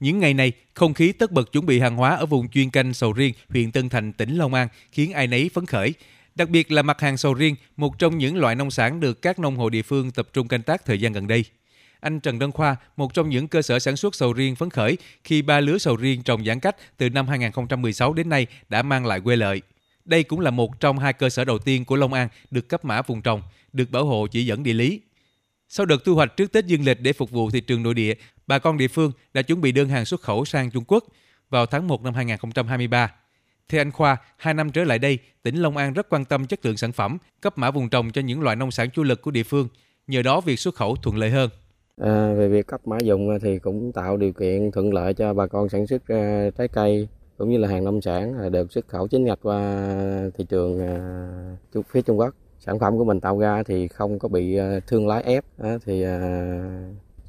Những ngày này, không khí tất bật chuẩn bị hàng hóa ở vùng chuyên canh sầu riêng, huyện Tân Thành, tỉnh Long An khiến ai nấy phấn khởi. Đặc biệt là mặt hàng sầu riêng, một trong những loại nông sản được các nông hộ địa phương tập trung canh tác thời gian gần đây. Anh Trần Đăng Khoa, một trong những cơ sở sản xuất sầu riêng phấn khởi khi ba lứa sầu riêng trồng giãn cách từ năm 2016 đến nay đã mang lại quê lợi. Đây cũng là một trong hai cơ sở đầu tiên của Long An được cấp mã vùng trồng, được bảo hộ chỉ dẫn địa lý. Sau đợt thu hoạch trước Tết dương lịch để phục vụ thị trường nội địa, bà con địa phương đã chuẩn bị đơn hàng xuất khẩu sang Trung Quốc vào tháng 1 năm 2023. Theo anh Khoa, hai năm trở lại đây, tỉnh Long An rất quan tâm chất lượng sản phẩm, cấp mã vùng trồng cho những loại nông sản chủ lực của địa phương. Nhờ đó việc xuất khẩu thuận lợi hơn. À, về việc cấp mã dùng thì cũng tạo điều kiện thuận lợi cho bà con sản xuất à, trái cây cũng như là hàng nông sản à, được xuất khẩu chính ngạch qua thị trường à, phía Trung Quốc. Sản phẩm của mình tạo ra thì không có bị ờ, thương lái ép, thì ờ,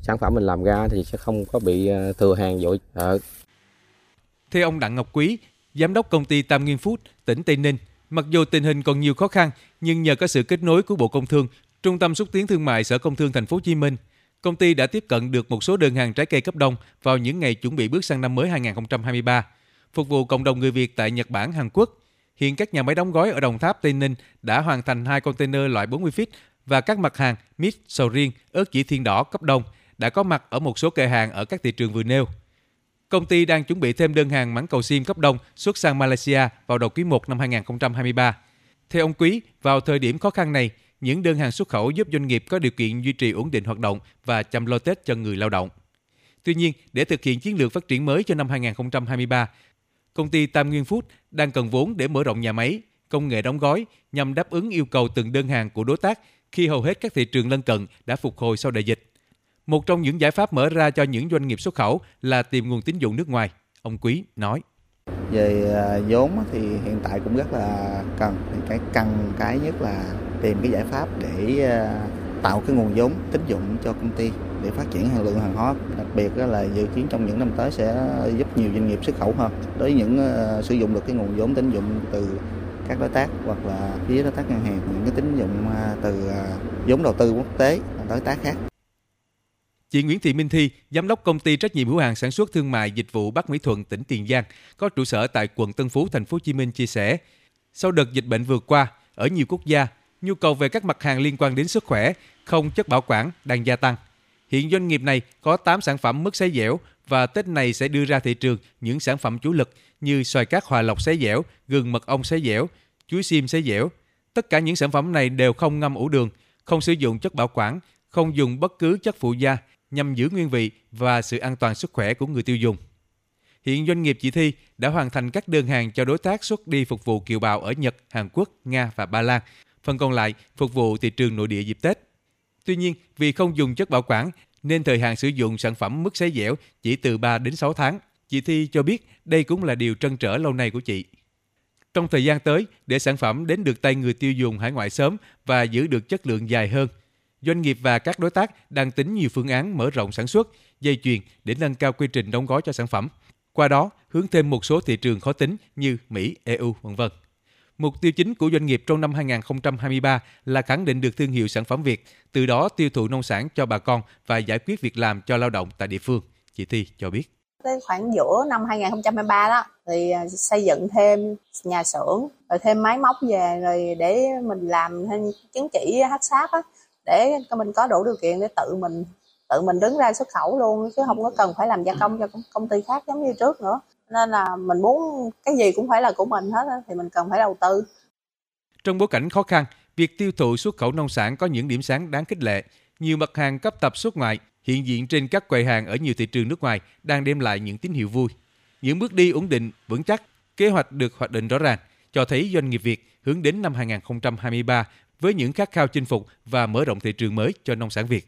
sản phẩm mình làm ra thì sẽ không có bị ờ, thừa hàng dội. ở. Theo ông Đặng Ngọc Quý, giám đốc công ty Tam Nguyên Food, tỉnh Tây Ninh, mặc dù tình hình còn nhiều khó khăn, nhưng nhờ có sự kết nối của Bộ Công Thương, Trung tâm xúc tiến thương mại Sở Công Thương Thành phố Hồ Chí Minh công ty đã tiếp cận được một số đơn hàng trái cây cấp đông vào những ngày chuẩn bị bước sang năm mới 2023, phục vụ cộng đồng người Việt tại Nhật Bản, Hàn Quốc. Hiện các nhà máy đóng gói ở Đồng Tháp, Tây Ninh đã hoàn thành hai container loại 40 feet và các mặt hàng mít, sầu riêng, ớt chỉ thiên đỏ cấp đông đã có mặt ở một số kệ hàng ở các thị trường vừa nêu. Công ty đang chuẩn bị thêm đơn hàng mảng cầu sim cấp đông xuất sang Malaysia vào đầu quý 1 năm 2023. Theo ông Quý, vào thời điểm khó khăn này, những đơn hàng xuất khẩu giúp doanh nghiệp có điều kiện duy trì ổn định hoạt động và chăm lo Tết cho người lao động. Tuy nhiên, để thực hiện chiến lược phát triển mới cho năm 2023, công ty Tam Nguyên Food đang cần vốn để mở rộng nhà máy, công nghệ đóng gói nhằm đáp ứng yêu cầu từng đơn hàng của đối tác khi hầu hết các thị trường lân cận đã phục hồi sau đại dịch. Một trong những giải pháp mở ra cho những doanh nghiệp xuất khẩu là tìm nguồn tín dụng nước ngoài, ông Quý nói. Về à, vốn thì hiện tại cũng rất là cần, cái cần cái nhất là tìm cái giải pháp để à, tạo cái nguồn vốn tín dụng cho công ty để phát triển hàng lượng hàng hóa đặc biệt là dự kiến trong những năm tới sẽ giúp nhiều doanh nghiệp xuất khẩu hơn đối với những uh, sử dụng được cái nguồn vốn tín dụng từ các đối tác hoặc là phía đối tác ngân hàng những cái tín dụng uh, từ uh, vốn đầu tư quốc tế đối tác khác Chị Nguyễn Thị Minh Thi, giám đốc công ty trách nhiệm hữu hạn sản xuất thương mại dịch vụ Bắc Mỹ Thuận tỉnh Tiền Giang, có trụ sở tại quận Tân Phú, thành phố Hồ Chí Minh chia sẻ, sau đợt dịch bệnh vừa qua, ở nhiều quốc gia, nhu cầu về các mặt hàng liên quan đến sức khỏe, không chất bảo quản đang gia tăng. Hiện doanh nghiệp này có 8 sản phẩm mức sấy dẻo và Tết này sẽ đưa ra thị trường những sản phẩm chủ lực như xoài cát hòa lọc sấy dẻo, gừng mật ong sấy dẻo, chuối xiêm sấy dẻo. Tất cả những sản phẩm này đều không ngâm ủ đường, không sử dụng chất bảo quản, không dùng bất cứ chất phụ gia nhằm giữ nguyên vị và sự an toàn sức khỏe của người tiêu dùng. Hiện doanh nghiệp chị Thi đã hoàn thành các đơn hàng cho đối tác xuất đi phục vụ kiều bào ở Nhật, Hàn Quốc, Nga và Ba Lan. Phần còn lại phục vụ thị trường nội địa dịp Tết. Tuy nhiên, vì không dùng chất bảo quản nên thời hạn sử dụng sản phẩm mức sấy dẻo chỉ từ 3 đến 6 tháng. Chị Thi cho biết đây cũng là điều trăn trở lâu nay của chị. Trong thời gian tới, để sản phẩm đến được tay người tiêu dùng hải ngoại sớm và giữ được chất lượng dài hơn, doanh nghiệp và các đối tác đang tính nhiều phương án mở rộng sản xuất, dây chuyền để nâng cao quy trình đóng gói cho sản phẩm. Qua đó, hướng thêm một số thị trường khó tính như Mỹ, EU, v.v. Mục tiêu chính của doanh nghiệp trong năm 2023 là khẳng định được thương hiệu sản phẩm Việt, từ đó tiêu thụ nông sản cho bà con và giải quyết việc làm cho lao động tại địa phương. Chị Thi cho biết. Tới khoảng giữa năm 2023 đó thì à, xây dựng thêm nhà xưởng rồi thêm máy móc về rồi để mình làm thêm chứng chỉ HSAP á để mình có đủ điều kiện để tự mình tự mình đứng ra xuất khẩu luôn chứ không có cần phải làm gia công cho công ty khác giống như trước nữa nên là mình muốn cái gì cũng phải là của mình hết thì mình cần phải đầu tư. Trong bối cảnh khó khăn, việc tiêu thụ xuất khẩu nông sản có những điểm sáng đáng khích lệ. Nhiều mặt hàng cấp tập xuất ngoại hiện diện trên các quầy hàng ở nhiều thị trường nước ngoài đang đem lại những tín hiệu vui. Những bước đi ổn định, vững chắc, kế hoạch được hoạch định rõ ràng, cho thấy doanh nghiệp Việt hướng đến năm 2023 với những khát khao chinh phục và mở rộng thị trường mới cho nông sản Việt.